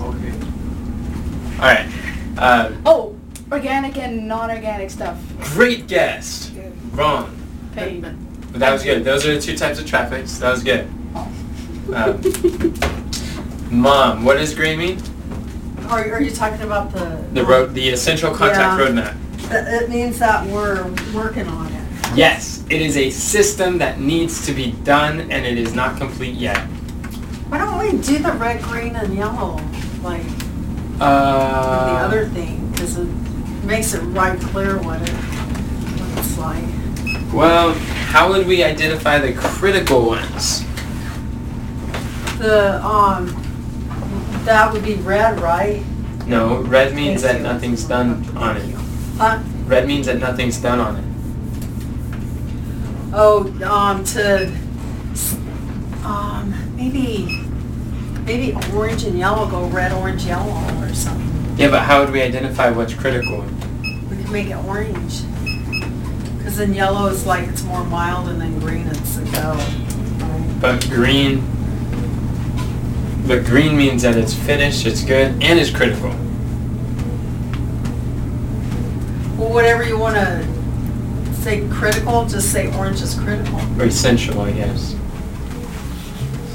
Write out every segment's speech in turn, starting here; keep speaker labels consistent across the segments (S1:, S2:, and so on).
S1: Okay. All right. Uh,
S2: Oh, organic and non-organic stuff.
S1: great guest. Wrong.
S2: Pavement.
S1: But that was good. Those are the two types of traffic. So that was good. Um, Mom, what does gray mean?
S3: Are, are you talking about the?
S1: The road, the essential contact
S3: Yeah.
S1: roadmap.
S3: It it means that we're working on it.
S1: Yes, it is a system that needs to be done, and it is not complete yet.
S3: Why don't we do the red, green, and yellow, like the
S1: Uh,
S3: other thing? Because it makes it right clear what it, what it's like.
S1: Well, how would we identify the critical ones?
S3: The, um, that would be red, right?
S1: No, red means that nothing's done on it.
S3: Huh?
S1: Red means that nothing's done on it.
S3: Oh, um, to, um, maybe, maybe orange and yellow go red, orange, yellow or something.
S1: Yeah, but how would we identify what's critical?
S3: We can make it orange. Cause then yellow is like it's more mild and then green it's a go.
S1: But green, but green means that it's finished, it's good, and it's critical.
S3: Well, whatever you wanna say critical, just say orange is critical.
S1: Or essential, I guess.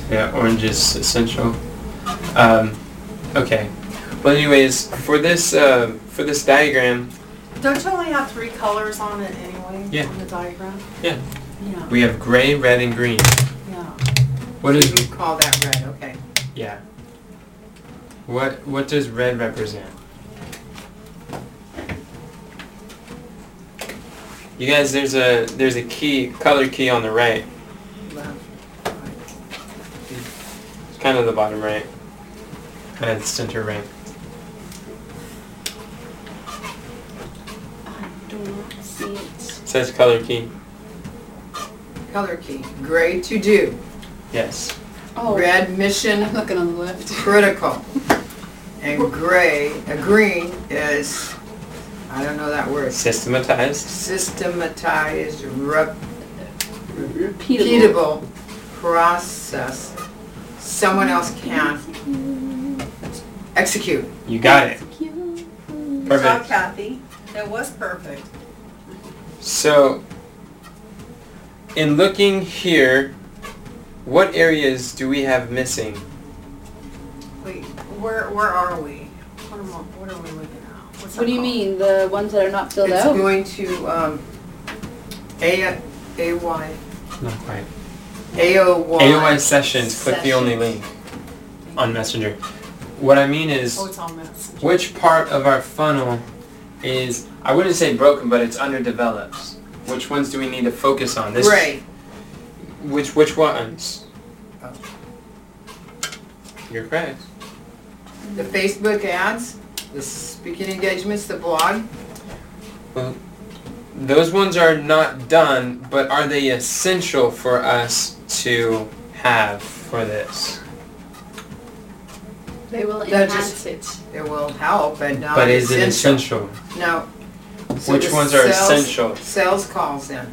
S1: Yeah, orange is essential. Um, okay. Well, anyways, for this uh, for this diagram,
S3: Don't you only have three colors on it anyway?
S1: Yeah.
S3: On the diagram?
S1: Yeah.
S3: Yeah,
S1: we have gray, red, and green.
S3: yeah.
S1: What is
S4: You call that red, okay.
S1: yeah? What what does red represent? You guys, there's a there's a key color key on the right.
S4: Left,
S1: It's kind of the bottom right. Kind of center right.
S2: I do not see it.
S1: It says color key.
S4: Color key, gray to do,
S1: Yes.
S2: Oh,
S4: red mission
S2: I'm looking on the left.
S4: critical. And gray, uh, green is, I don't know that word,
S1: Systematized.
S4: systematized, rep-
S2: Repeatable.
S4: repeatable process someone else can execute.
S1: You got it.
S3: Good job,
S1: Perfect.
S3: Kathy. That was perfect.
S1: So, in looking here, what areas do we have missing?
S3: Wait, where, where are we? What am I, what are we looking at? What's that
S2: What do you
S3: called?
S2: mean, the ones that are not filled out
S4: It's
S2: out?
S4: going to, um, A, A-Y,
S1: Not quite.
S4: A-O-Y.
S1: AOY sessions, click the only link on Messenger. What I mean is,
S3: Oh, it's on this.
S1: which part of our funnel is, I wouldn't say broken, but it's underdeveloped? Which ones do we need to focus on? This,
S4: right.
S1: Which, which ones?
S4: Oh.
S1: You're correct.
S4: The Facebook ads, the speaking engagements, the blog.
S1: Well, those ones are not done, but are they essential for us to have for this?
S2: They will
S4: They're
S2: enhance it.
S4: It will help, but not
S1: But is it
S4: essential.
S1: essential?
S4: No. So
S1: Which
S4: the
S1: ones are
S4: sales-
S1: essential?
S4: Sales calls then.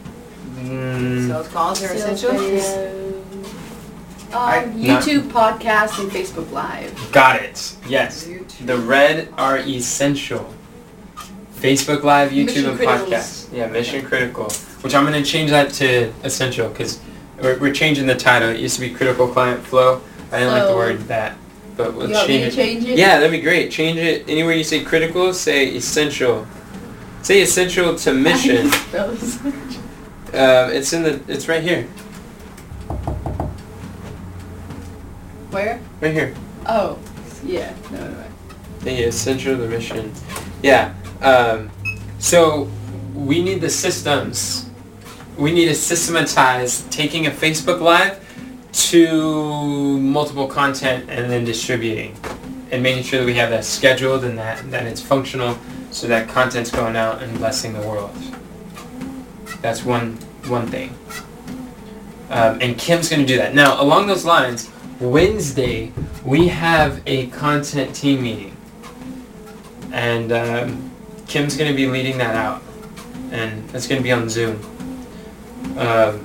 S1: Mm,
S4: Sales calls are
S2: Sales
S4: essential?
S2: video.
S4: I-
S2: Um,
S1: Not-
S2: YouTube, podcast, and Facebook Live.
S1: got it. Yes.
S4: YouTube.
S1: The red are essential. Facebook Live, YouTube,
S2: Mission
S1: and
S2: criticals.
S1: podcasts. Yeah, mission critical. Which I'm going to change that to essential because we're, we're changing the title. It used to be critical client flow. I didn't like the
S2: So-
S1: word that, but let's
S2: You want me
S1: change
S2: to
S1: it.
S2: change it?
S1: Yeah, that'd be great. Change it anywhere you say critical, say essential. Say essential to mission.
S2: Those.
S1: Um, it's in the. It's right here.
S2: Where?
S1: Right here.
S2: Oh, yeah. No, no, no.
S1: The essential to the mission. Yeah. Um, so we need the systems. We need to systematize taking a Facebook Live to multiple content and then distributing, and making sure that we have that scheduled and that that it's functional, so that content's going out and blessing the world. That's one one thing. Um, and Kim's going to do that. Now, along those lines, Wednesday we have a content team meeting, and um, Kim's going to be leading that out, and it's going to be on Zoom. Um,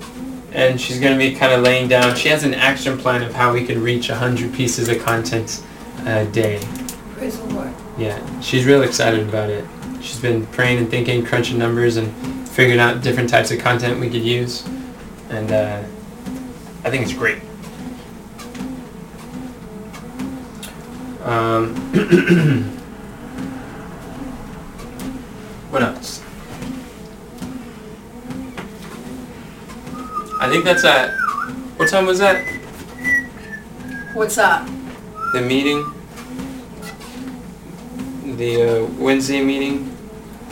S1: and she's going to be kind of laying down. She has an action plan of how we can reach 100 pieces of content a day.
S4: Praise the Lord.
S1: Yeah, she's real excited about it. She's been praying and thinking, crunching numbers, and figuring out different types of content we could use. And uh, I think it's great. Um, what else? I think that's at. What time was that?
S3: What's that?
S1: The meeting? The uh, Wednesday meeting?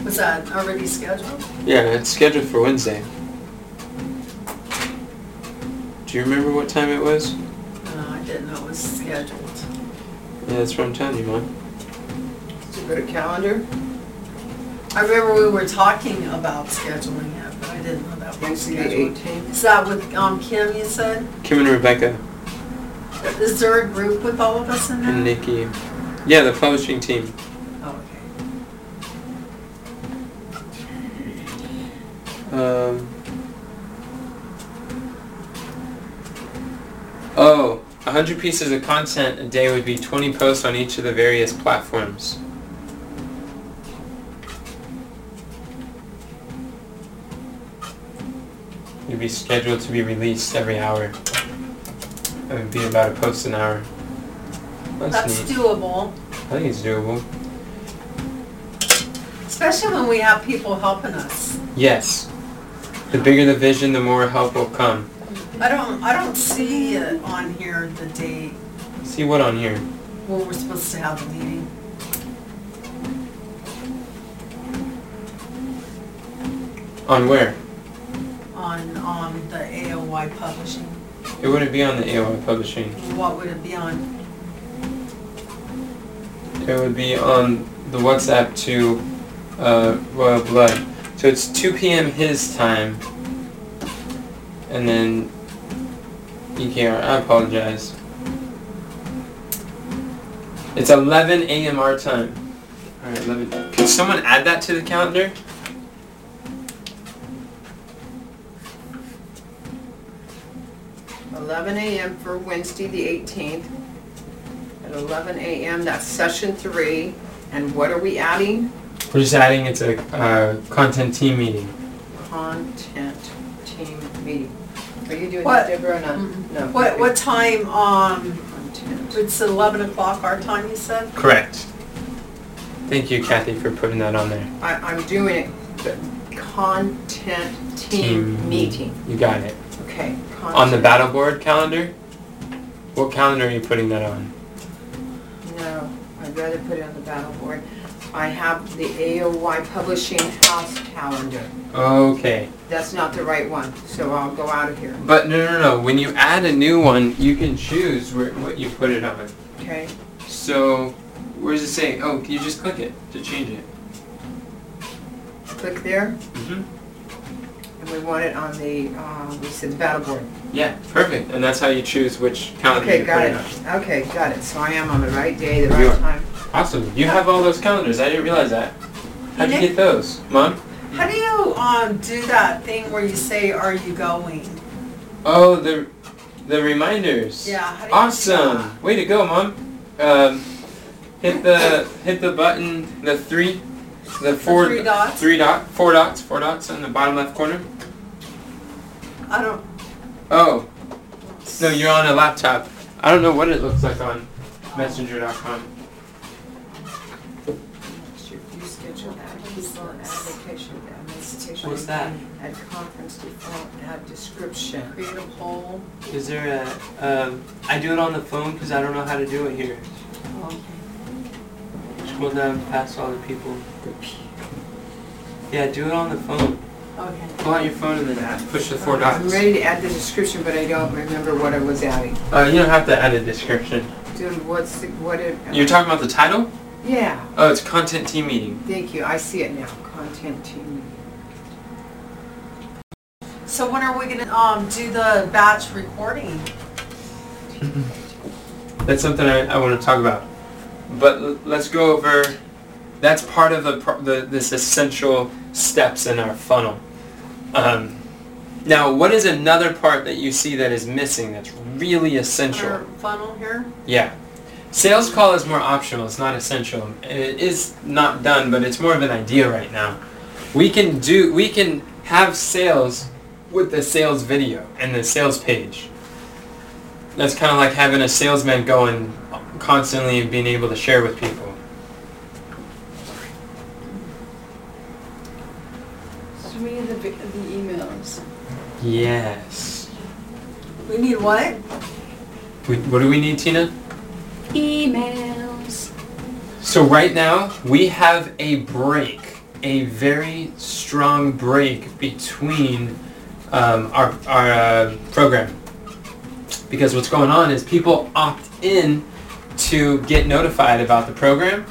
S3: Was that already scheduled?
S1: Yeah, it's scheduled for Wednesday. Do you remember what time it was?
S3: No, I didn't know it was scheduled.
S1: Yeah, that's what I'm telling you, Mom.
S4: Did you go to calendar?
S3: I remember we were talking about scheduling it, didn't know that was
S4: Wednesday the
S3: scheduled.
S4: eighteenth.
S3: Is that with um, Kim, you said?
S1: Kim and Rebecca
S3: Is there a group with all of us in there?
S1: and Nikki. Yeah, the publishing team.
S3: Oh, okay.
S1: Um. Oh, 100 pieces of content a day would be 20 posts on each of the various platforms. It'd be scheduled to be released every hour. It would be about a post an hour. That's,
S3: That's
S1: neat.
S3: doable,
S1: I think it's doable.
S3: especially when we have people helping us.
S1: Yes. The bigger the vision, the more help will come.
S3: I don't, I don't see it on here the date
S1: See what on here?
S3: when we're supposed to have the meeting.
S1: On where?
S3: On, on the AOY publishing.
S1: It wouldn't be on the AOY Publishing.
S3: What would it be on?
S1: It would be on the WhatsApp to uh, Royal Blood. So it's 2 p.m. his time. And then EKR. I apologize. It's 11 a.m. our time. Alright, 11. Could someone add that to the calendar?
S4: Eleven AM for Wednesday the eighteenth. At eleven AM, that's session three. And what are we adding?
S1: We're just adding it's a uh, content team meeting.
S4: Content team meeting. Are you doing
S3: What?
S4: that, Deborah, or not? No.
S3: What, what time, um,
S4: Content.
S3: it's eleven o'clock our time, you said?
S1: Correct. Thank you, Kathy, for putting that on there.
S4: I, I'm doing it, the content
S1: Team
S4: team meeting.
S1: You got it.
S4: Okay.
S1: On the battle board calendar? What calendar are you putting that on?
S4: No, I'd rather put it on the battle board. I have the AOY Publishing House calendar.
S1: Okay.
S4: That's not the right one, so I'll go out of here,
S1: But no, no, no. When you add a new one, you can choose where, what you put it on.
S4: okay?
S1: So, where does it say? Oh, you just click it to change it.
S4: Click there,
S1: hmm
S4: and we want it on the, uh, we said the battle board.
S1: Yeah, perfect. And that's how you choose which calendar
S4: Okay,
S1: you
S4: got
S1: put
S4: it.
S1: it on.
S4: Okay, got it. So I am on the right day, the
S1: You
S4: right
S1: are.
S4: time.
S1: Awesome. You have all those calendars. I didn't realize that. How'd you get those, Mom?
S3: How do you, um, do that thing where you say, are you going?
S1: Oh, the the reminders.
S3: Yeah, how do you do that?
S1: Awesome! Way to go, mom. Um, hit the hit the button, the three, the four,
S3: three dots?
S1: three dot, four dots, four dots on the bottom left corner.
S3: I don't,
S1: Oh, no, you're on a laptop. I don't know what it looks like on Messenger.com.
S4: Should you schedule add people, add location, add visitation?
S1: What's that?
S4: Add conference default, add description.
S3: create a poll.
S1: Is there a? Um, I do it on the phone because I don't know how to do it here. Scroll down past all the people. Yeah, do it on the phone.
S3: Okay.
S1: Pull out your phone and then add, push the four
S4: I'm
S1: dots.
S4: ready to add the description, but I don't remember what I was adding.
S1: Uh, you don't have to add a description.
S4: Dude, what's, the- what it?
S1: You're talking about the title?
S4: Yeah,
S1: Oh, it's content team meeting.
S4: thank you. I see it now. Content team. Meeting.
S3: So when are we gonna, um, do the batch recording?
S1: That's something I, I want to talk about. But l- let's go over. That's part of the, the this essential steps in our funnel. Um, now, what is another part that you see that is missing? That's really essential.
S3: Our funnel here?
S1: Yeah. Sales call is more optional. It's not essential. It is not done, but it's more of an idea right now. We can do. We can have sales with the sales video and the sales page. That's kind of like having a salesman going constantly and being able to share with people.
S2: So we need the, vi- the emails.
S1: Yes.
S3: We need what?
S1: We, what do we need, Tina?
S2: Emails.
S1: So right now we have a break, a very strong break between um, our our uh, program. Because what's going on is people opt in to get notified about the program,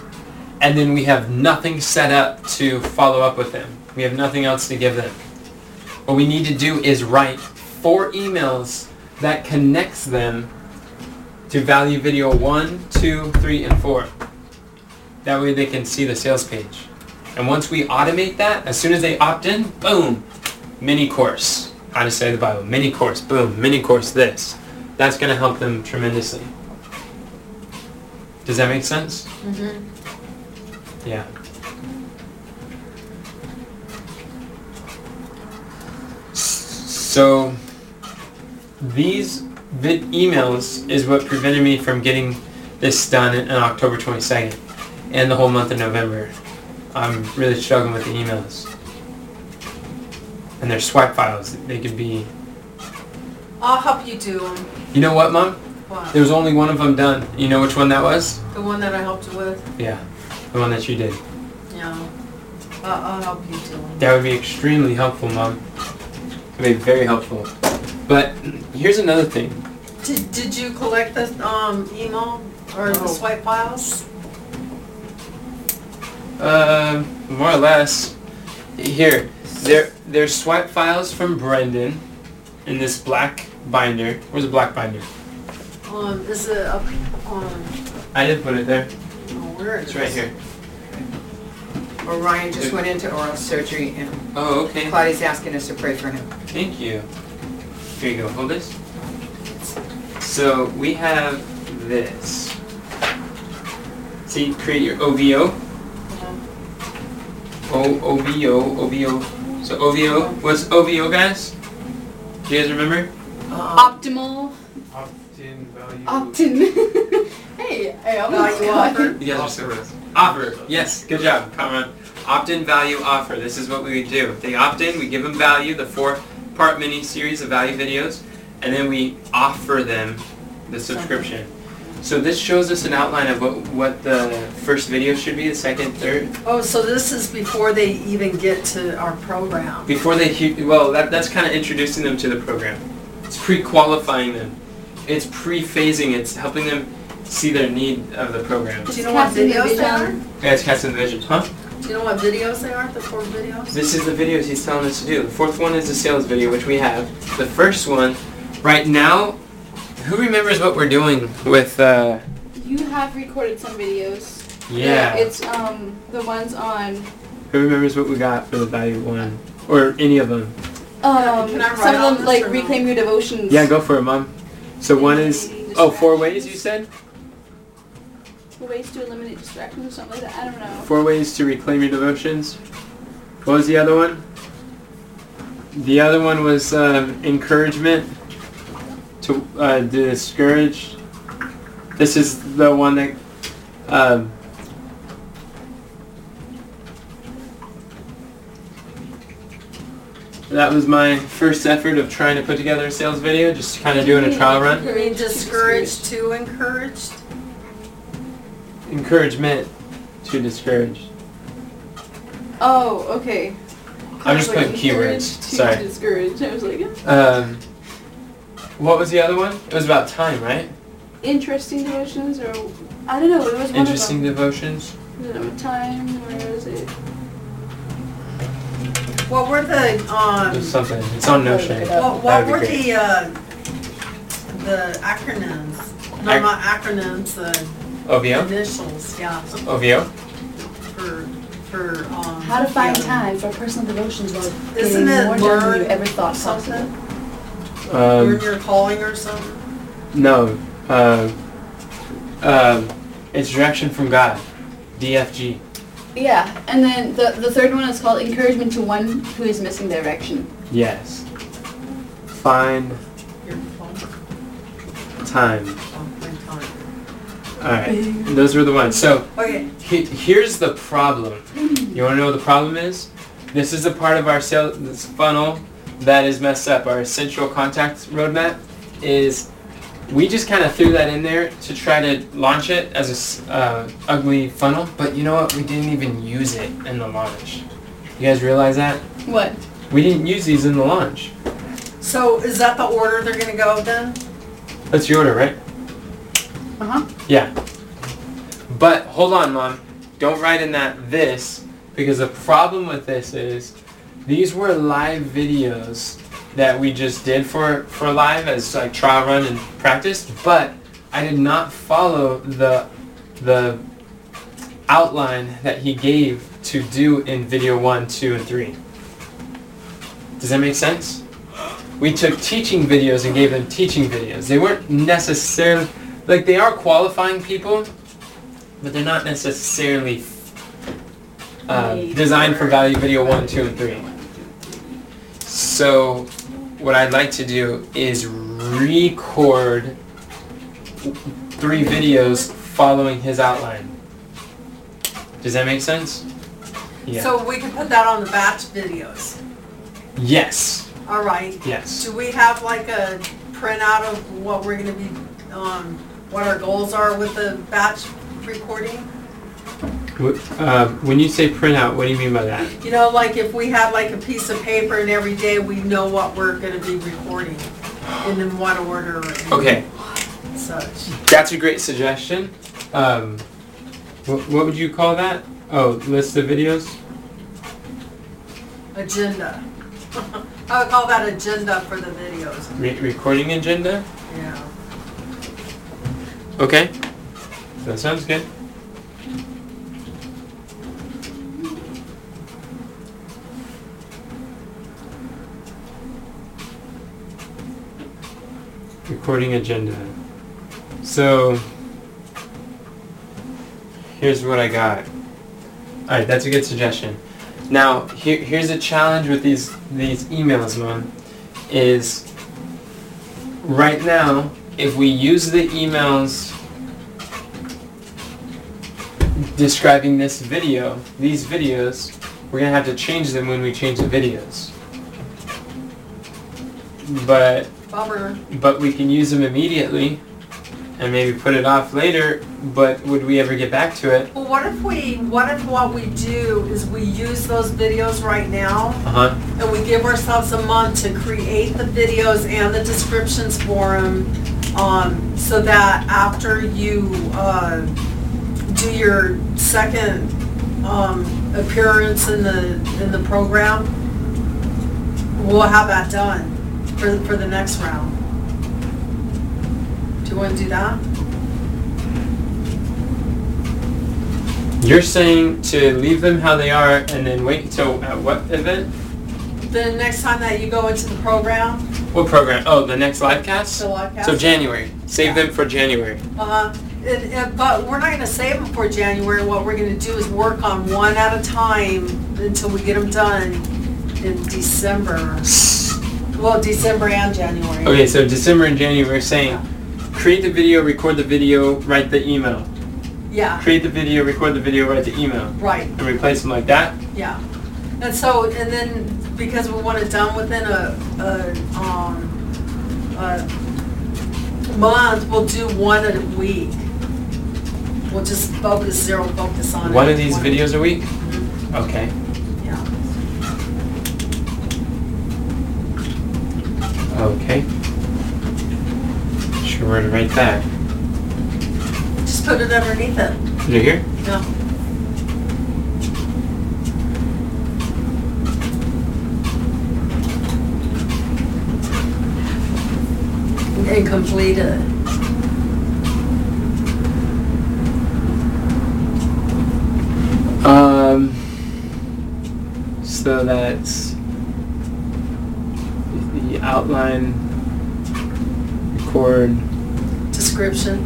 S1: and then we have nothing set up to follow up with them. We have nothing else to give them. What we need to do is write four emails that connects them to value video one, two, three, and four. That way they can see the sales page. And once we automate that, as soon as they opt in, boom, mini course. How to say the Bible, mini course, boom, mini course this. That's gonna help them tremendously. Does that make sense?
S3: Mm-hmm.
S1: Yeah. So these vid emails is what prevented me from getting this done on October 22nd and the whole month of November. I'm really struggling with the emails. And they're swipe files. They could be.
S3: I'll help you do them.
S1: You know what, Mom?
S3: What?
S1: There was only one of them done. You know which one that was?
S3: The one that I helped you with?
S1: Yeah, the one that you did.
S3: Yeah. I'll, I'll help you do them.
S1: That would be extremely helpful, Mom. It would be very helpful. But here's another thing.
S3: Did, did you collect the, um, email or the swipe files?
S1: Uh, more or less. Here, there, there's swipe files from Brendon in this black binder. Where's the black binder?
S3: Um, is it up, um,
S1: I did put it there.
S3: oh, where is
S1: It's right here.
S4: Orion just went into oral surgery and
S1: Oh, okay.
S4: Claudia's asking us to pray for him.
S1: Thank you. Here you go. Hold this. So we have this. See, create your OVO. O OVO OVO. So OVO. What's OVO, guys? Do you guys remember?
S3: Uh,
S2: Optimal.
S1: Opt-in value.
S2: Optin. hey, hey, I'm
S3: Value
S2: not
S3: offer.
S1: You guys are so good. Offer. Yes, good job. Come on. Opt-in value offer. This is what we do. If they opt in, we give them value, the four-part mini series of value videos, and then we offer them the subscription. So this shows us an outline of what what the first video should be, the second, third,
S3: Oh, so this is before they even get to our program?
S1: before they. Well, that, that's kind of introducing them to the program. It's pre-qualifying them. It's pre-phasing. It's helping them see their need of the program.
S3: Do you know what
S2: Casting
S3: videos they are?
S2: vision.
S1: Yeah, it's casting the vision, huh?
S3: Do you know what videos they are, the four videos?
S1: This is the videos he's telling us to do. The fourth one is the sales video, which we have. The first one, right now, who remembers what we're doing with, uh,
S2: You have recorded some videos.
S1: yeah.
S2: It's um the ones on
S1: Who remembers what we got for the value one? Or any of them?
S2: um
S3: Can I write
S2: some
S3: on
S2: of them
S3: this
S2: like
S3: or no?
S2: reclaim your devotions.
S1: Yeah, go for it, Mom. So one is, oh, four ways you said?
S2: Ways to eliminate distractions or something like that. I don't know.
S1: Four ways to reclaim your devotions. What was the other one? The other one was um, encouragement to uh, discourage. This is the one that. Um, that was my first effort of trying to put together a sales video, just kind of doing a trial run.
S3: You mean discouraged to encouraged?
S1: Encouragement to discourage.
S2: Oh, okay.
S1: I'm just
S2: was
S1: putting
S2: like,
S1: keywords.
S2: to
S1: Sorry.
S2: Discouraged. I was like,
S1: Um, what was the other one? It was about time, right?
S2: interesting devotions or I don't know. It was one
S1: Interesting
S2: of
S1: devotions.
S2: them. Was it about time? Where is it?
S3: What were the, um,
S1: There's something. It's on Notion.
S2: Look it
S3: what, what
S1: That'd be
S3: were
S1: great.
S3: the, uh, the acronyms? No,
S1: Ac-
S3: not acronyms, the
S1: OVO?
S3: initials, yeah,
S1: OVO?
S3: for, for, um.
S2: How to find
S3: yeah.
S2: time for personal devotions while
S3: Isn't
S2: getting
S3: it
S2: more done than
S3: learn
S2: you ever thought
S3: something?
S2: possible.
S3: Learn
S1: Um,
S3: your calling or something?
S1: no. Uh, Um, it's direction from God. DFG.
S2: Yeah, and then the, the third one is called encouragement to one who is missing direction.
S1: Yes. Find
S3: Your phone, find time.
S1: Alright. Those were the ones. So
S3: Okay,
S1: he, here's the problem. You wanna know what the problem is? This is a part of our sales this funnel that is messed up. Our central contact roadmap is we just kind of threw that in there to try to launch it as a uh, ugly funnel, but you know what? We didn't even use it in the launch. You guys realize that?
S2: What?
S1: We didn't use these in the launch.
S3: so is that the order they're gonna go then?
S1: That's your order, right?
S2: Uh huh.
S1: Yeah. But hold on, mom. Don't write in that this because the problem with this is these were live videos that we just did for for live as like trial run and practice, but I did not follow the the outline that he gave to do in video 1, 2 and 3. Does that make sense? We took teaching videos and gave them teaching videos. They weren't necessarily like they are qualifying people, but they're not necessarily uh, designed for value video one, two, and three. So, what I'd like to do is record three videos following his outline. Does that make sense? Yeah.
S3: So we can put that on the batch videos.
S1: yes.
S3: All right.
S1: Yes.
S3: Do we have like a printout of what we're gonna be, um, what our goals are with the batch recording?
S1: Wh- Uh, when you say printout, what do you mean by that?
S3: You know, like if we had like a piece of paper and every day we know what we're gonna be recording and in what order and
S1: Okay.
S3: such.
S1: That's a great suggestion. Um, what, what would you call that? Oh, list of videos?
S3: Agenda. I would call that agenda for the videos,
S1: Re- recording agenda?
S3: yeah.
S1: Okay. That sounds good. Recording agenda. So, here's what I got. Alright, that's a good suggestion. Now, here, here's a challenge with these, these emails, Mom, is right now, if we use the emails describing this video, these videos, we're gonna have to change them when we change the videos. But
S3: Bummer.
S1: but we can use them immediately and maybe put it off later, but would we ever get back to it?
S3: Well, what if we, what if what we do is we use those videos right now
S1: Uh-huh.
S3: and we give ourselves a month to create the videos and the descriptions for them, um, so that after you, uh, do your second, um, appearance in the, in the program, we'll have that done for, for the next round. Do you wanna do that?
S1: You're saying to leave them how they are and then wait until at what event?
S3: The next time that you go into the program,
S1: What program? Oh, the next live cast?
S3: the live cast.
S1: So January. Save them for January.
S3: Uh, and, and, but we're not gonna save them for January, what we're gonna do is work on one at a time until we get them done in December. Well, December and January.
S1: Okay, so December and January, we're saying create the video, record the video, write the email.
S3: Yeah,
S1: Create the video, record the video, write the email.
S3: right,
S1: And replace them like that?
S3: yeah. And so, and then, because we want it done within a, a, um, a month, we'll do one a week. We'll just focus, zero focus on it.
S1: One of these videos a week?
S3: Mhm,
S1: Okay.
S3: Yeah.
S1: Okay. Sure where to write that.
S3: Just put it underneath it.
S1: Is it here?
S3: Yeah. And complete it.
S1: Um, so that's the outline, record,
S3: Description.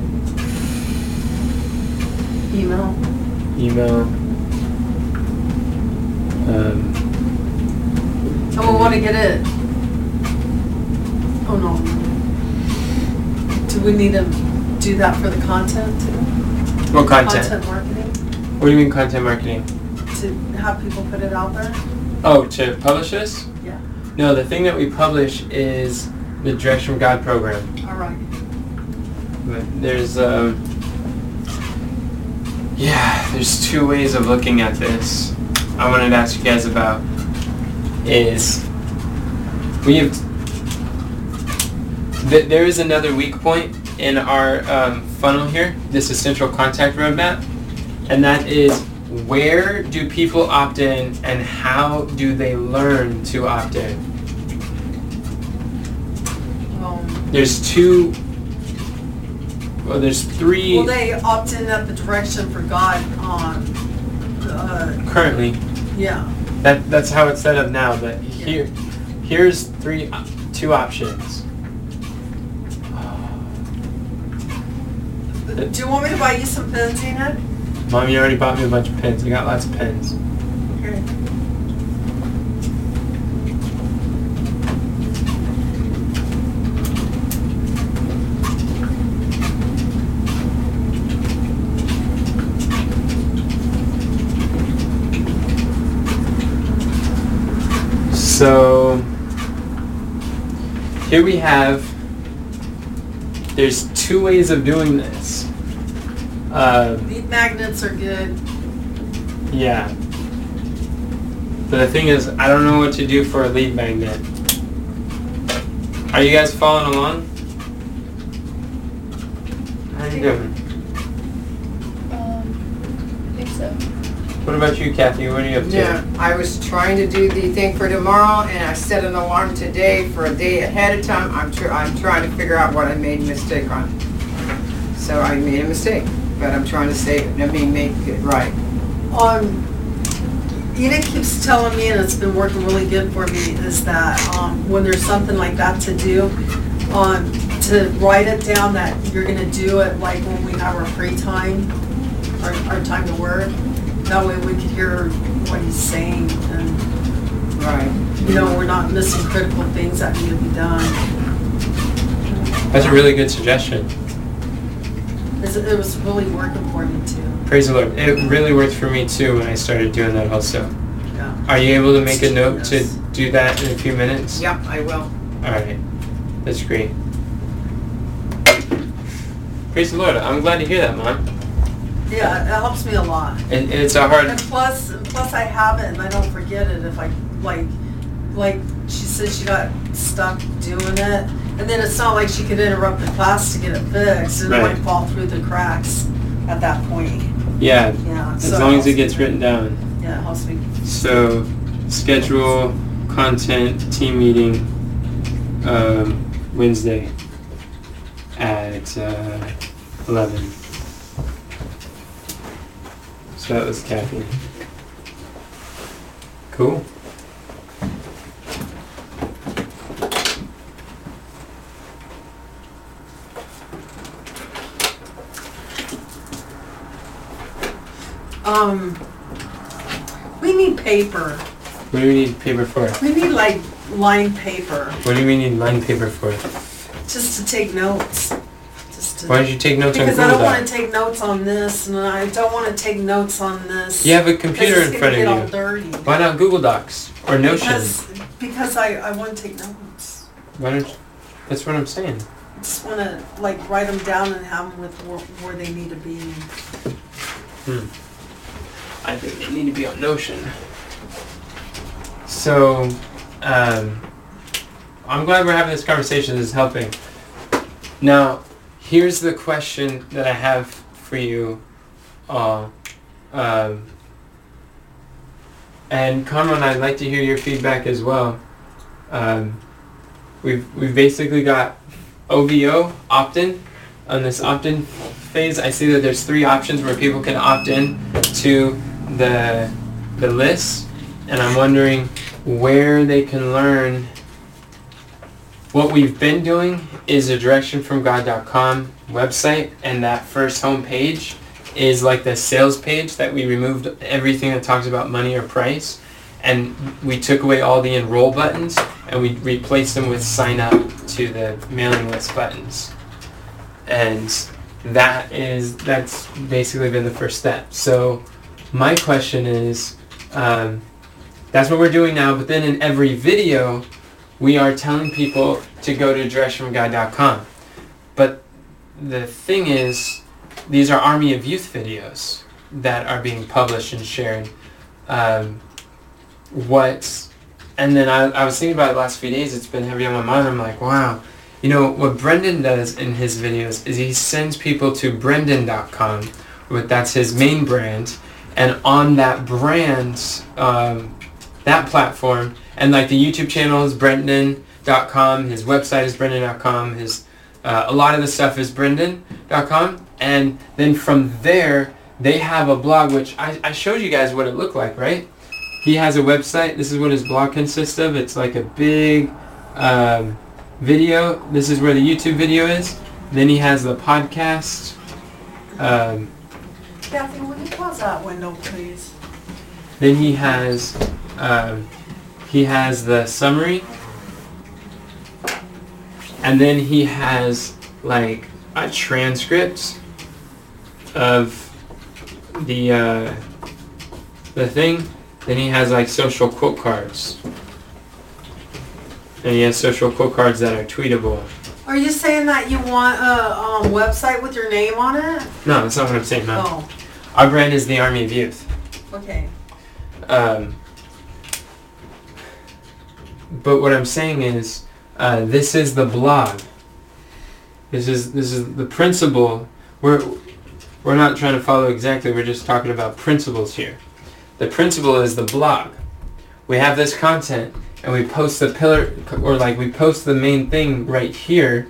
S3: email.
S1: email. Um,
S3: And we want to get it. Oh no. Do we need to do that for the content too?
S1: what content?
S3: Content marketing
S1: What do you mean content marketing?
S3: to have people put it out there.
S1: Oh, to publish this?
S3: Yeah.
S1: No, the thing that we publish is the Direction from God program.
S3: All right.
S1: But there's um yeah, there's two ways of looking at this. I wanted to ask you guys about is we have th- there is another weak point in our um, funnel here, this essential contact roadmap, and that is where do people opt in and how do they learn to opt in?
S3: Um,
S1: There's two well, there's three
S3: Well, they opt in at the direction for God on, uh,
S1: currently.
S3: yeah.
S1: That that's how it's set up now. But here, here's three, uh, two options.
S3: Do you want me to buy you some pens, Enid?
S1: Mom, you already bought me a bunch of pins. I got lots of pins.
S3: Okay.
S1: So here we have. There's two ways of doing this. Uh,
S3: Lead magnets are good.
S1: yeah. But the thing is, I don't know what to do for a lead magnet. Are you guys following along? How are you doing?
S2: Um, I think so.
S1: What about you, Kathy? What are you up to?
S4: Yeah, I was trying to do the thing for tomorrow, and I set an alarm today for a day ahead of time. I'm tr- I'm trying to figure out what I made a mistake on. So I made a mistake, but I'm trying to save it, I mean, make it right.
S3: Um, Enid keeps telling me, and it's been working really good for me, is that, um, when there's something like that to do, um, to write it down that you're gonna do it like when we have our free time, our, our time to work. That way we can hear what he's saying and,
S4: Right.
S3: you know, we're not missing critical things that need to be done.
S1: That's a really good suggestion.
S3: It was really working for me too,
S1: Praise the Lord. It really worked for me too when I started doing that also.
S3: yeah.
S1: Are you able to make a note to do that in a few minutes?
S4: Yep, I will.
S1: Alright. That's great. Praise the Lord. I'm glad to hear that, Mom.
S3: Yeah, it helps me a lot.
S1: It, it's a hard...
S3: And plus, plus I have it and I don't forget it if I, like, like, she said she got stuck doing it. And then it's not like she could interrupt the class to get it fixed. and It
S1: Right.
S3: might fall through the cracks at that point.
S1: Yeah,
S3: Yeah.
S1: as
S3: so
S1: long as it
S3: helps
S1: gets written down.
S3: Yeah, it helps me.
S1: So, schedule content team meeting um, Wednesday at uh, 11. So that was Kathy. Cool.
S3: Um, we need paper.
S1: What do we need paper for?
S3: We need like lined paper,
S1: What do we need line paper for?
S3: just to take notes. Just to.
S1: Why don't you take notes on
S3: Because I don't wanna take notes on this and I don't wanna take notes on this.
S1: You have a computer
S3: it's
S1: in
S3: gonna
S1: front
S3: get all
S1: of you.
S3: dirty.
S1: Why not Google Docs or Notion?
S3: Because, because I, I want to take notes.
S1: Why don't you? That's what I'm saying.
S3: I just want to like write them down and have them with where, where they need to be.
S1: I think they need to be on Notion. So, um, I'm glad we're having this conversation. This is helping. Now, here's the question that I have for you all. Um, and Conrad, I'd like to hear your feedback as well. Um, we've we've basically got OVO opt-in on this opt-in phase. I see that there's three options where people can opt in to the the list, and I'm wondering where they can learn. What we've been doing is a directionfromgod.com website, and that first home page is like the sales page that we removed everything that talks about money or price, and we took away all the enroll buttons and we replaced them with sign up to the mailing list buttons. And that is that's basically been the first step. So my question is, um, that's what we're doing now. But then in every video, we are telling people to go to directionfromgod.com. But the thing is, these are Army of Youth videos that are being published and shared. Um, what, and then I, I was thinking about the last few days. It's been heavy on my mind. I'm like, wow. You know, what Brendon does in his videos is he sends people to brendon.com, but that's his main brand, and on that brand, um, that platform, and like the YouTube channel is brendon.com, his website is brendon.com, his uh, a lot of the stuff is brendon.com, and then from there they have a blog which I, I showed you guys what it looked like, right? He has a website. This is what his blog consists of. It's like a big um, video. This is where the YouTube video is. Then he has the podcast. Um,
S3: Kathy, will you close that window, please?
S1: then he has um, he has the summary, and then he has like a transcript of the uh, the thing. Then he has like social quote cards, and he has social quote cards that are tweetable.
S3: Are you saying that you want a um, website with your name on it?
S1: No, that's not what I'm saying. No,
S3: Oh,
S1: our brand is the Army of Youth.
S3: okay.
S1: Um, but what I'm saying is, uh, this is the blog. This is this is the principle. We're we're not trying to follow exactly. We're just talking about principles here. The principle is the blog. We have this content, and we post the pillar, or like we post the main thing right here,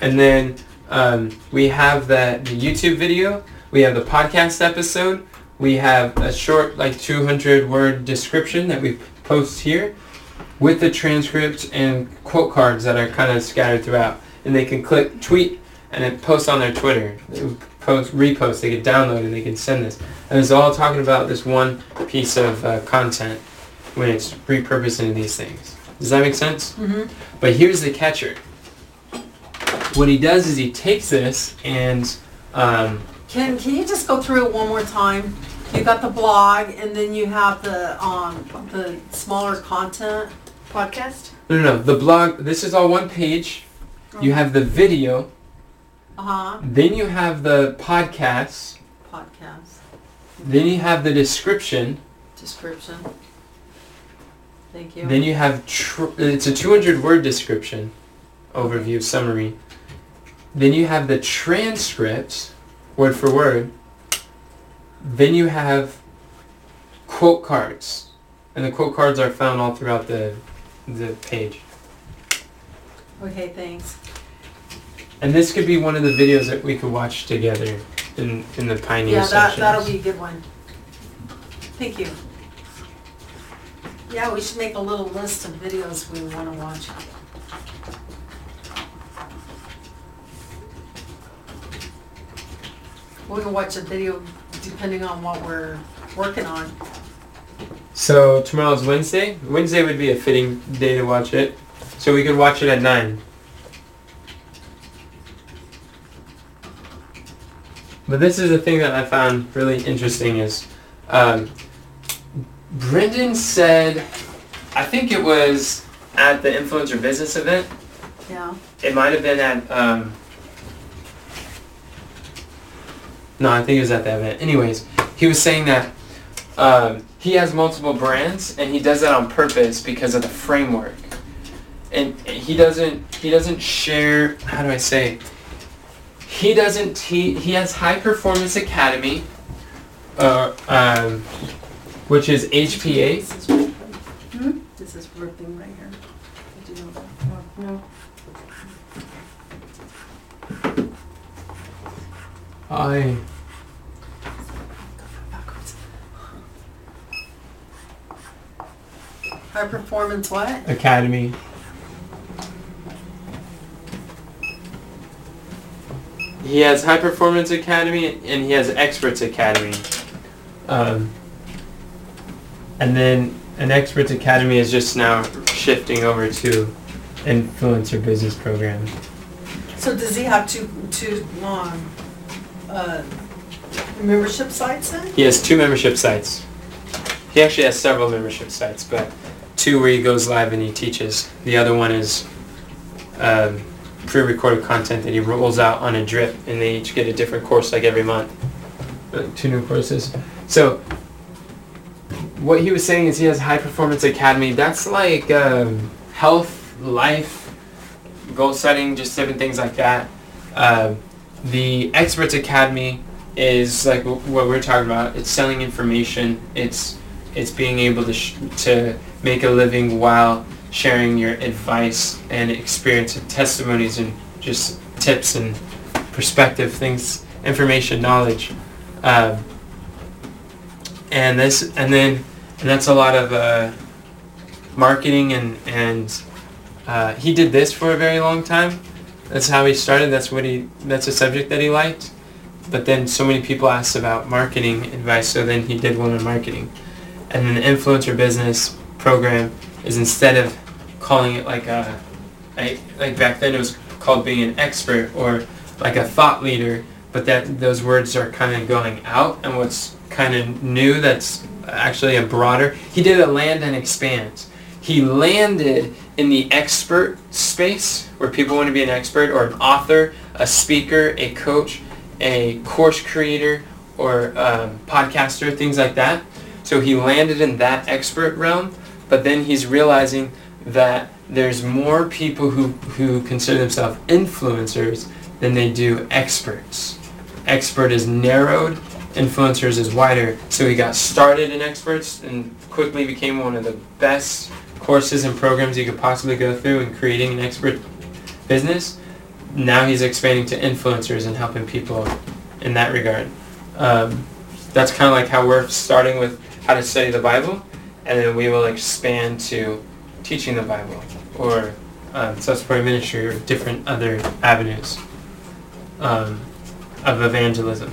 S1: and then um, we have that the YouTube video. We have the podcast episode. We have a short like 200 word description that we post here with the transcript and quote cards that are kind of scattered throughout. And they can click tweet and it posts on their twitter. They post repost they can download and they can send this. And it's all talking about this one piece of uh, content when it's repurposed into these things. Does that make sense?
S3: Mm-hmm.
S1: but here's the catcher. What he does is he takes this and um,
S3: Can, can you just go through it one more time? You got the blog and then you have the, um, the smaller content.
S2: Podcast?
S1: no no no the blog this is all one page you have the video
S3: Uh-huh,
S1: Then you have the podcasts.
S3: podcast,
S1: Then you have the description.
S3: description. Thank you.
S1: Then you have tr- it's a 200 word description, overview, summary. Then you have the transcript, word for word. Then you have quote cards, and the quote cards are found all throughout the the page.
S3: Okay, thanks.
S1: And this could be one of the videos that we could watch together in in the pioneer
S3: Yeah, that,
S1: sessions.
S3: that'll be a good one. Thank you. Yeah, we should make a little list of videos we wanna watch. We can watch a video depending on what we're working on.
S1: So tomorrow's Wednesday. Wednesday would be a fitting day to watch it. So we could watch it at nine. But this is the thing that I found really interesting is um, Brendon said, I think it was at the influencer business event.
S3: Yeah.
S1: It might have been at. Um, no, I think it was at that event. Anyways, he was saying that um, he has multiple brands and he does that on purpose because of the framework. And he doesn't. He doesn't share. How do I say? He doesn't. He he has High Performance Academy, uh, um, which is HPA.
S3: This is ripping. Hmm? Right here. Did you know that?
S2: No.
S1: I.
S3: High performance what?
S1: Academy. he has High Performance Academy and he has Experts Academy. Um, and then an Experts Academy is just now shifting over to Influencer Business Program.
S3: So does he have two, two, um, uh, membership sites then?
S1: He has two membership sites. He actually has several membership sites, but two where he goes live and he teaches. The other one is um, pre-recorded content that he rolls out on a drip, and they each get a different course like every month. Uh, two new courses. So what he was saying is he has high performance academy. That's like um, health, life, goal setting, just different things like that. Um, the experts academy is like what we're talking about. It's selling information. It's it's being able to sh- to make a living while sharing your advice and experience and testimonies and just tips and perspective things, information, knowledge. Um, and this and then and that's a lot of uh, marketing and and uh, he did this for a very long time. That's how he started. That's what he. That's a subject that he liked. But then so many people asked about marketing advice, so then he did one on marketing. And then the influencer business program is instead of calling it like a, like, like back then it was called being an expert or like a thought leader, but that those words are kind of going out. And what's kind of new that's actually a broader. He did a land and expand. He landed in the expert space where people want to be an expert or an author, a speaker, a coach, a course creator, or um, podcaster, things like that. So he landed in that expert realm, but then he's realizing that there's more people who, who consider themselves influencers than they do experts. Expert is narrowed, influencers is wider. So he got started in experts and quickly became one of the best courses and programs you could possibly go through in creating an expert business. Now he's expanding to influencers and helping people in that regard. Um, that's kind of like how we're starting with how to study the Bible, and then we will expand to teaching the Bible or um, subsequent ministry or different other avenues um, of evangelism.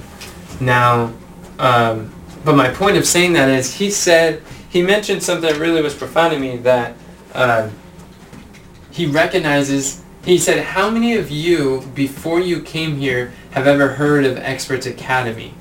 S1: Now, um, but my point of saying that is he said, he mentioned something that really was profound to me that uh, he recognizes, he said, how many of you, before you came here, have ever heard of Experts Academy?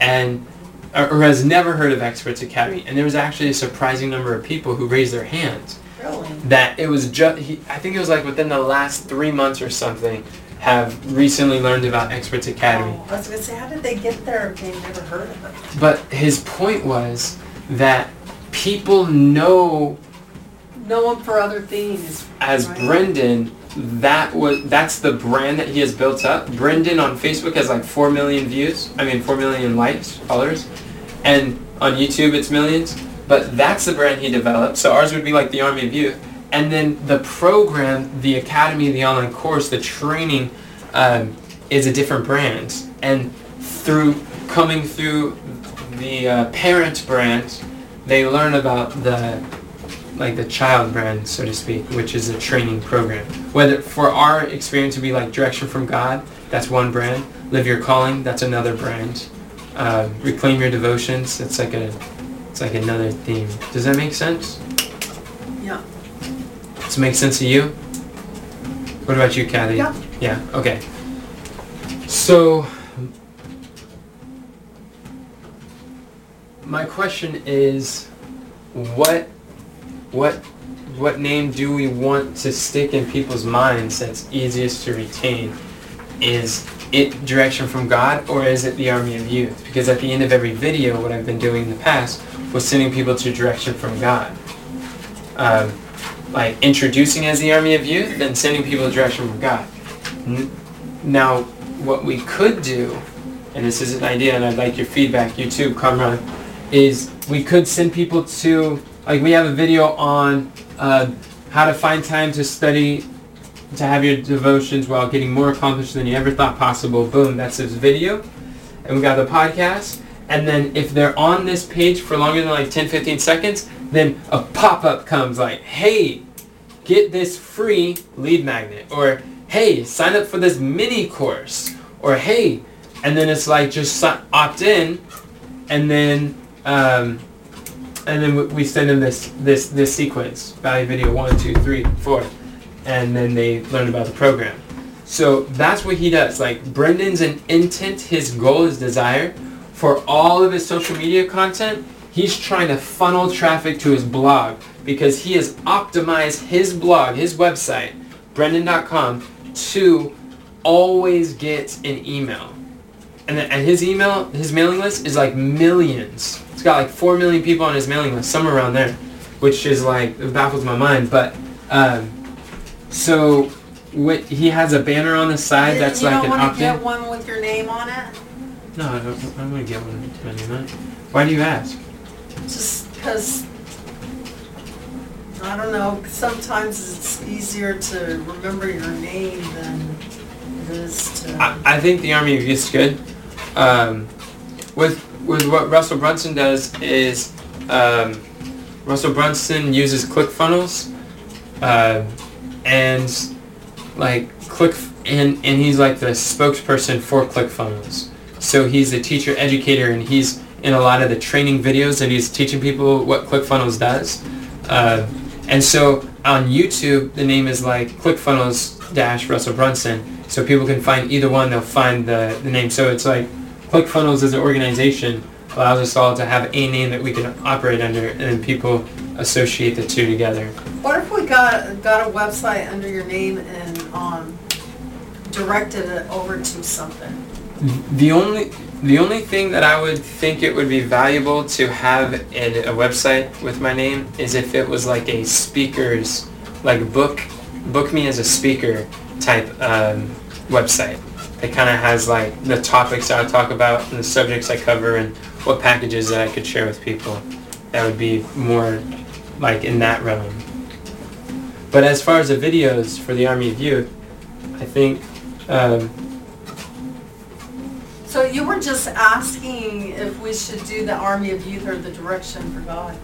S1: And or has never heard of Experts Academy, and there was actually a surprising number of people who raised their hands.
S3: Really?
S1: That it was just, I think it was like within the last three months or something, have recently learned about Experts Academy.
S3: Oh, I was gonna say, how did they get there if they've never heard of it?
S1: But his point was that people know
S3: Know them for other things.
S1: as
S3: right?
S1: Brendon, that was that's the brand that he has built up. Brendon on Facebook has like four million views. I mean four million likes, followers, and on YouTube it's millions. But that's the brand he developed. So ours would be like the Army of Youth, and then the program, the academy, the online course, the training, um, is a different brand. And through coming through the uh, parent brand, they learn about the like the child brand, so to speak, which is a training program. Whether for our experience to be like direction from God, that's one brand. Live your calling, that's another brand. Uh, reclaim your devotions, that's like a, it's like another theme. Does that make sense?
S3: Yeah.
S1: Does it make sense to you? What about you, Kathy?
S3: Yeah.
S1: Yeah. Okay. So, my question is, what, what, what name do we want to stick in people's minds that's easiest to retain? Is it direction from God or is it the army of youth? Because at the end of every video, what I've been doing in the past was sending people to direction from God. Um, like introducing as the army of youth, then sending people to direction from God. Now, what we could do, and this is an idea, and I'd like your feedback, you too, Kamran, is we could send people to, like we have a video on uh, how to find time to study, to have your devotions while getting more accomplished than you ever thought possible. Boom, that's this video. And we got the podcast. And then if they're on this page for longer than like 10, 15 seconds, then a pop-up comes like, hey, get this free lead magnet. Or, hey, sign up for this mini course. or hey, and then it's like just opt in, and then um, and then we- send them this this this sequence value video one two three four, and then they learn about the program. So that's what he does. Like Brendon's an intent, his goal, his desire for all of his social media content. He's trying to funnel traffic to his blog because he has optimized his blog, his website, brendon.com, to always get an email. And, then, and his email, his mailing list is like millions. It's got like 4 million people on his mailing list, somewhere around there, which is like, it baffles my mind. But, um, so what, he has a banner on the side that's
S3: you
S1: like
S3: don't
S1: an
S3: want to
S1: opt-in.
S3: get one with your name on it?
S1: No, I don't, I'm gonna get one with my name on it. Why do you ask?
S3: Just because, I don't know, sometimes it's easier to remember your name than it is to.
S1: I, I think the Army is good. Um, with with what Russell Brunson does is um, Russell Brunson uses ClickFunnels, uh, and like click and and he's like the spokesperson for ClickFunnels. So he's a teacher educator and he's in a lot of the training videos and he's teaching people what ClickFunnels does. Uh, and so on YouTube, the name is like ClickFunnels dash Russell Brunson. So people can find either one, they'll find the, the name. So it's like ClickFunnels as an organization allows us all to have a name that we can operate under and then people associate the two together.
S3: What if we got, got a website under your name and, um, directed it over to something?
S1: The only the only thing that I would think it would be valuable to have in a website with my name is if it was like a speaker's like book book me as a speaker type um, website. It kind of has like the topics I talk about and the subjects I cover and what packages that I could share with people. That would be more like in that realm. But as far as the videos for the Army of Youth, I think um,
S3: So you were just asking if we should do the Army of Youth or the Direction for God?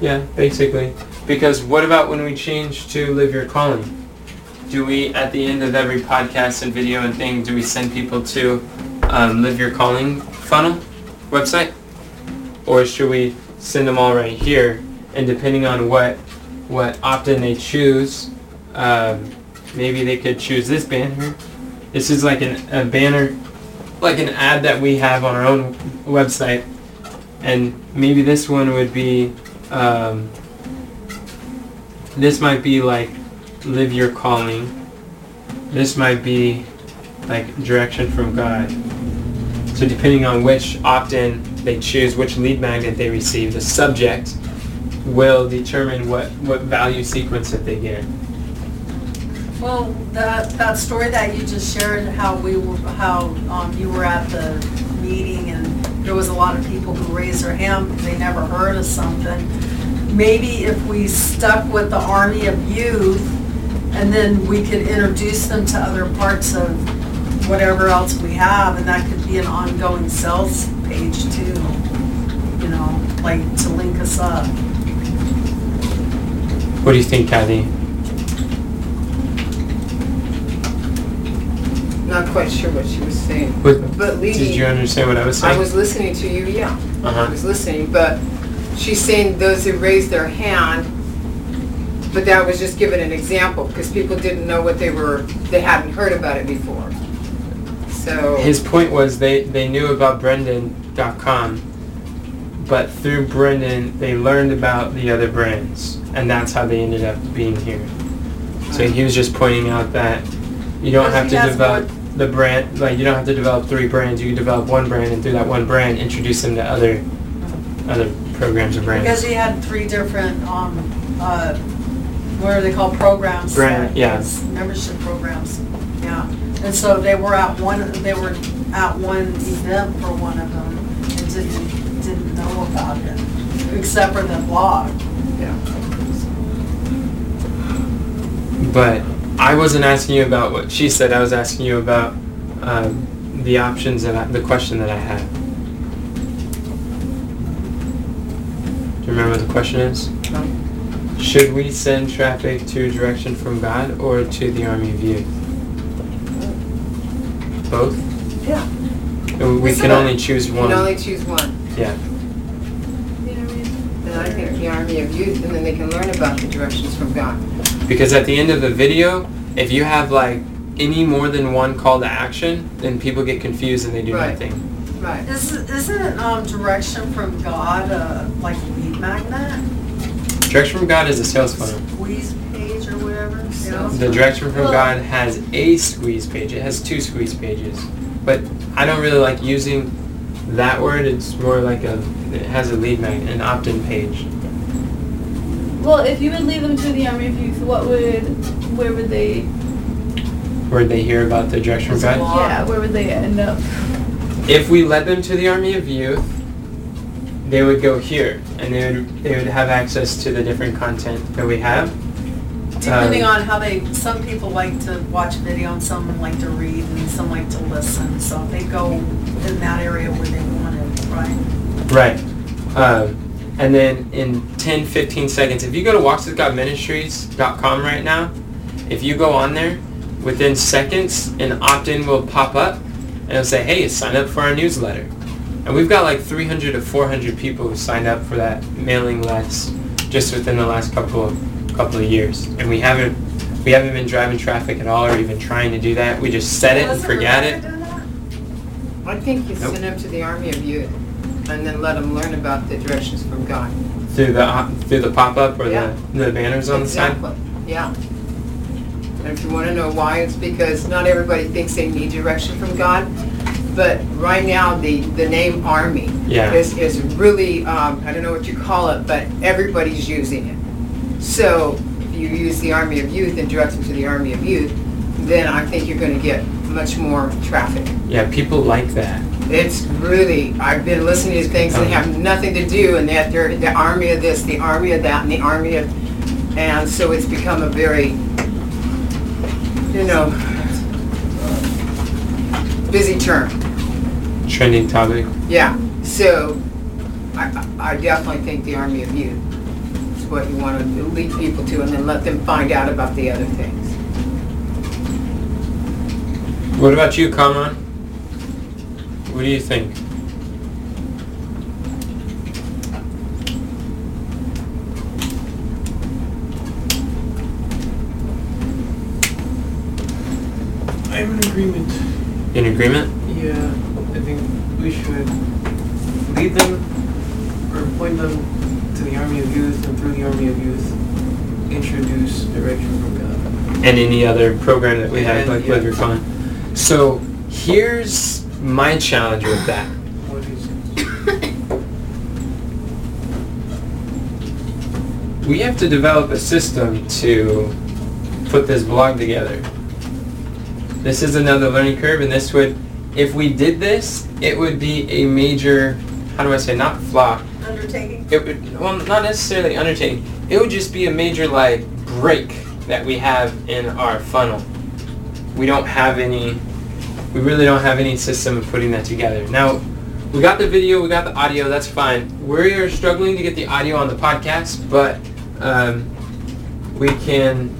S1: Yeah, basically. Because what about when we change to Live Your Calling? Do we, at the end of every podcast and video and thing, do we send people to um, Live Your Calling funnel website? Or should we send them all right here? And depending on what what opt-in they choose, um, maybe they could choose this banner. This is like an, a banner, like an ad that we have on our own website. And maybe this one would be um, this might be like live your calling. This might be like direction from God. So depending on which opt-in they choose, which lead magnet they receive, the subject will determine what, what value sequence that they get.
S3: Well, that, that story that you just shared, how we were, how, um, you were at the meeting and there was a lot of people who raised their hand, but they never heard of something. Maybe if we stuck with the Army of Youth and then we could introduce them to other parts of whatever else we have and that could be an ongoing sales page too. You know, like to link us up.
S1: What do you think, Kathy?
S4: Not quite sure what she was saying.
S1: What,
S4: But
S1: did you
S4: leading,
S1: understand what I was saying?
S4: I was listening to you, yeah. I
S1: uh-huh.
S4: was listening, but she's saying those who raised their hand, but that was just given an example, because people didn't know what they were, they hadn't heard about it before. So,
S1: His point was they, they knew about Brendon.com, but through Brendon they learned about the other brands, and that's how they ended up being here. So he was just pointing out that you don't have to
S3: has
S1: develop the brand, like you don't have to develop three brands. You can develop one brand, and through that one brand, introduce them to other other programs or brands.
S3: Because he had three different, um, uh, what are they called, programs?
S1: Brand, yeah.
S3: Yes, Membership programs, yeah. And so they were at one, they were at one event for one of them and didn't, didn't know about it, except for the blog.
S4: yeah.
S1: But I wasn't asking you about what she said. I was asking you about um, the options and I, the question that I had. Do you remember what the question is?
S4: No.
S1: Should we send traffic to Direction from God or to the Army of Youth? Both?
S4: Yeah.
S1: We
S3: Isn't
S1: can
S3: it-
S1: only choose
S4: You
S1: one.
S4: can only choose one.
S1: Yeah.
S4: And I think the Army of Youth, and then they can learn about the directions from God.
S1: Because at the end of the video, if you have like any more than one call to action, then people get confused and they do
S4: Right.
S1: nothing.
S4: Right.
S3: Isn't, isn't um, direction from God uh, like a lead magnet?
S1: Direction from God is a sales funnel.
S3: Squeeze page or whatever? you?
S1: The Direction from God has a squeeze page. It has two squeeze pages. But I don't really like using that word. It's more like a, it has a lead magnet, an opt-in page.
S2: Well, if you would lead them to the Army of Youth, what would, where would they,
S1: Where would they hear about the Direction from God.
S2: yeah, where would they end up?
S1: If we led them to the Army of Youth, they would go here, and they would they would have access to the different content that we have.
S3: Depending
S1: Um,
S3: on how they, some people like to watch video and some like to read and some like to listen. So they go in that area where they want it, right?
S1: Right. Um, and then in 10, 15 seconds, if you go to walkswithgodministries.com right now, if you go on there, within seconds, an opt-in will pop up, and it'll say, hey, sign up for our newsletter. And we've got like 300 to 400 people who signed up for that mailing list just within the last couple of couple of years, and we haven't we haven't been driving traffic at all or even trying to do that. We just set it and
S3: Wasn't
S1: forget it.
S4: I think you
S1: Nope.
S4: send them to the Army of Youth, and then let them learn about the directions from God.
S1: through the op- through the pop-up or
S4: Yeah.
S1: the, the banners on the side.
S4: Yeah. And if you want to know why, it's because not everybody thinks they need direction from God. But right now, the, the name Army
S1: Yeah.
S4: is, is really, um, I don't know what you call it, but everybody's using it. So if you use the Army of Youth and direct them to the Army of Youth, then I think you're going to get much more traffic.
S1: Yeah, people like that.
S4: It's really, I've been listening to these things that have nothing to do, and that they're the army of this, the army of that, and the army of, and so it's become a very, you know, busy term.
S1: Trending topic.
S4: Yeah, so I, I I definitely think the army of youth is what you want to lead people to, and then let them find out about the other things.
S1: What about you, Kamran? What do you think?
S5: I'm in agreement.
S1: In agreement?
S5: Yeah, I think we should lead them or point them to the Army of Youth and through the Army of Youth introduce direction from God.
S1: And any other program that we have,
S5: And,
S1: like
S5: yeah.
S1: Live Your Fun. So here's my challenge with that.
S5: What is
S1: We have to develop a system to put this blog together. This is another learning curve, and this would, if we did this, it would be a major, how do I say, not flop,
S3: Undertaking?
S1: it would well not necessarily undertaking. It would just be a major like break that we have in our funnel. We don't have any we really don't have any system of putting that together. Now we got the video we got the audio that's fine. We're struggling to get the audio on the podcast but um, we can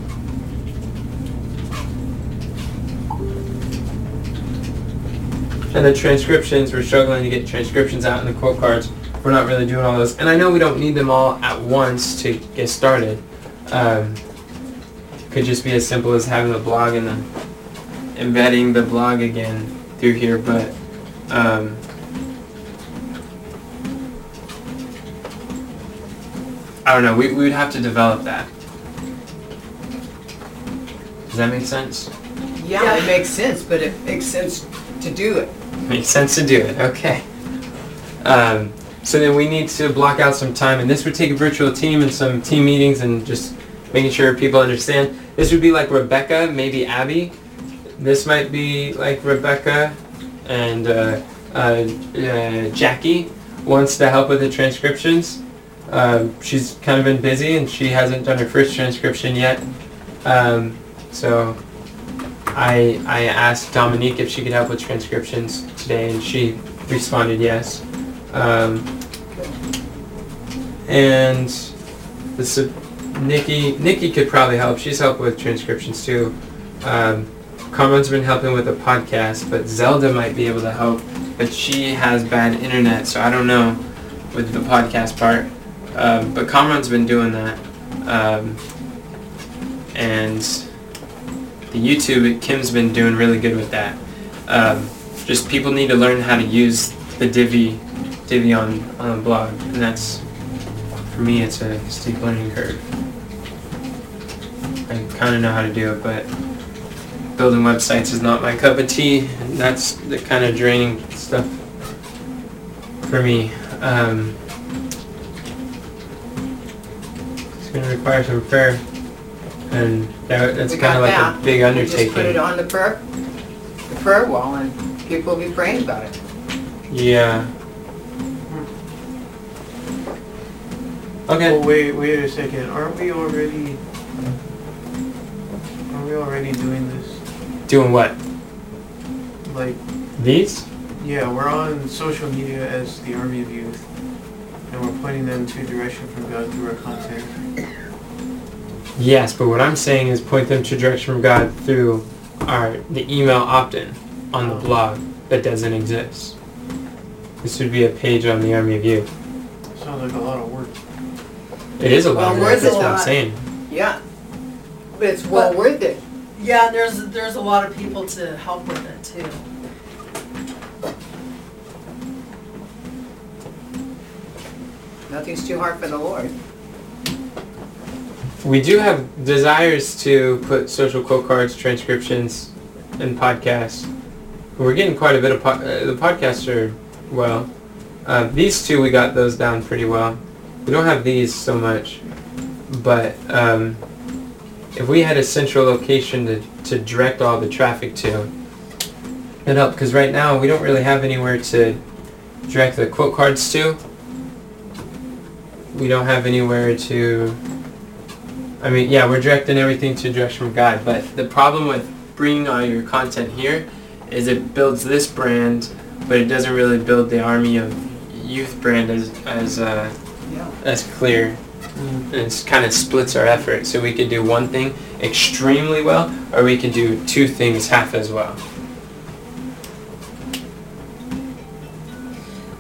S1: and the transcriptions we're struggling to get transcriptions out and the quote cards we're not really doing all those. And I know we don't need them all at once to get started. Um, could just be as simple as having the blog and then embedding the blog again through here, but um, I don't know. We, we would have to develop that. Does that make sense?
S4: Yeah, it makes sense, but it makes sense to do it.
S1: Makes sense to do it. Okay. Um, so then we need to block out some time, and this would take a virtual team and some team meetings and just making sure people understand. This would be like Rebecca, maybe Abby. This might be like Rebecca and uh, uh, uh, Jackie wants to help with the transcriptions. Um, she's kind of been busy and she hasn't done her first transcription yet. Um, so I, I asked Dominique if she could help with transcriptions today, and she responded yes. Um, and the, sub- Nikki, Nikki could probably help. She's helped with transcriptions too. Um, Carmen's been helping with the podcast, but Zelda might be able to help. But she has bad internet, so I don't know with the podcast part. Um, but Cameron's been doing that. Um, and the YouTube, Kim's been doing really good with that. Um, just people need to learn how to use the Divi, Divi on, on the blog, and that's for me, it's a steep learning curve. I kind of know how to do it, but building websites is not my cup of tea, and that's the kind of draining stuff for me. Um, it's going to require some prayer, and that, that's
S4: We
S1: kind
S4: got
S1: of like
S4: that.
S1: a big
S4: We Just put it
S1: undertaking.
S4: on the prayer, the prayer wall and people will be praying about it.
S1: Yeah. Okay.
S5: Well, wait, wait a second. Aren't we already? Are we already doing this?
S1: Doing what?
S5: Like,
S1: These?
S5: yeah, we're on social media as the Army of Youth, and we're pointing them to direction from God through our content.
S1: Yes, but what I'm saying is point them to direction from God through our the email opt-in on the
S5: Oh.
S1: blog that doesn't exist. This would be a page on the Army of You.
S5: Sounds like a lot of work.
S1: It is a lot
S4: Well,
S1: of
S4: worth
S1: work,
S4: it
S1: that's
S3: a
S1: what I'm
S3: lot.
S1: saying.
S4: Yeah. But it's well
S3: But-
S4: worth it.
S3: Yeah, there's, there's a lot of people to help with it too.
S4: Nothing's too hard for the Lord.
S1: We do have desires to put social quote cards, transcriptions, and podcasts. We're getting quite a bit of po- uh, the podcasts are well. Uh, these two we got those down pretty well. We don't have these so much, but um, if we had a central location to, to direct all the traffic to, it'd help. Because right now we don't really have anywhere to direct the quote cards to. We don't have anywhere to I mean, yeah, we're directing everything to direction from God, but the problem with bringing all your content here is it builds this brand, but it doesn't really build the army of youth brand as as uh,
S4: Yeah.
S1: as clear. And it kind of splits our effort, so we could do one thing extremely well, or we could do two things half as well.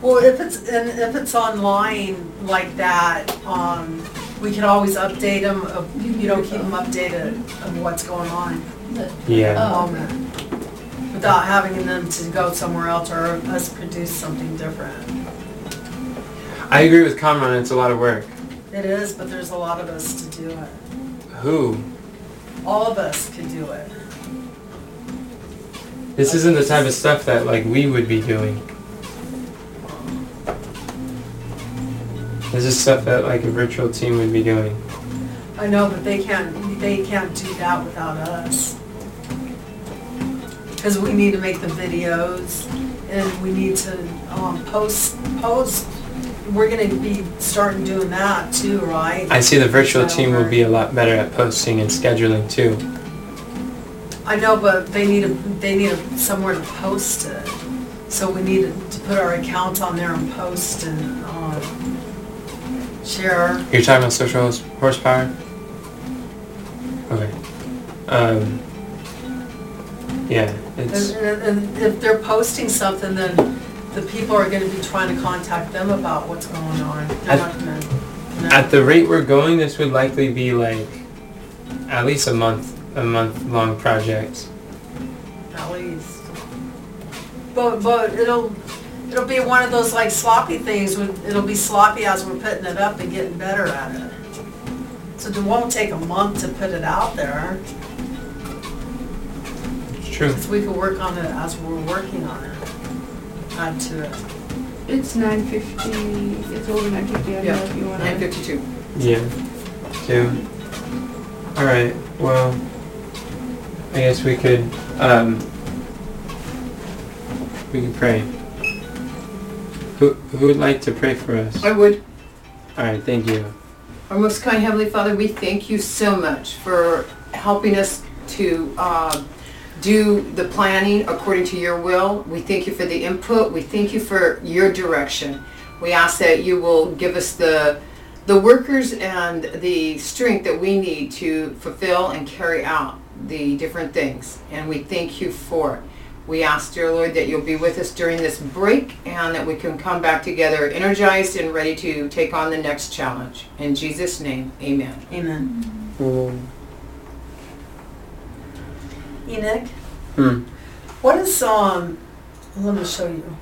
S3: Well, if it's, and if it's online like that, um, we can always update them, uh, of you know, keep them updated of what's going on
S2: The-
S3: at the
S1: Yeah.
S2: Oh.
S3: moment. Without having them to go somewhere else or us produce something different.
S1: I agree with Kamran. It's a lot of work.
S3: It is, but there's a lot of us to do it.
S1: Who?
S3: All of us could do it.
S1: This isn't the type of stuff that like we would be doing. This is stuff that like a virtual team would be doing.
S3: I know, but they can't, they can't do that without us. Cause we need to make the videos and we need to, um, post, post. We're gonna be starting doing that too, right?
S1: I see the virtual team will be a lot better at posting and scheduling too.
S3: I know, but they need a, they need a, somewhere to post it. So we need to put our account on there and post and, um, share.
S1: You're talking about social horsepower? Okay. Um, yeah, it's,
S3: and and if they're posting something, then the people are gonna be trying to contact them about what's going on. They're
S1: At-
S3: not gonna, you know.
S1: at the rate we're going, this would likely be like at least a month, a month long project.
S3: At least. But, but it'll, it'll be one of those like sloppy things, when- it'll be sloppy as we're putting it up and getting better at it. So it won't take a month to put it out there,
S1: It's true.
S3: because we can work on it as we're working on it. Add to it.
S2: It's nine fifty, it's over nine fifty, I don't know if you wanna.
S4: Nine fifty-two.
S1: Yeah. Two. All right. Well, I guess we could um, we could pray. Who who would like to pray for us?
S4: I would.
S1: All right. Thank you.
S4: Our most kind Heavenly Father, we thank you so much for helping us to uh, do the planning according to your will. We thank you for the input. We thank you for your direction. We ask that you will give us the the workers and the strength that we need to fulfill and carry out the different things. And we thank you for it. We ask, dear Lord, that you'll be with us during this break and that we can come back together energized and ready to take on the next challenge. In Jesus' name, amen.
S3: Amen.
S1: Mm.
S3: Enoch,
S1: Hmm.
S3: what is, um, let me show you.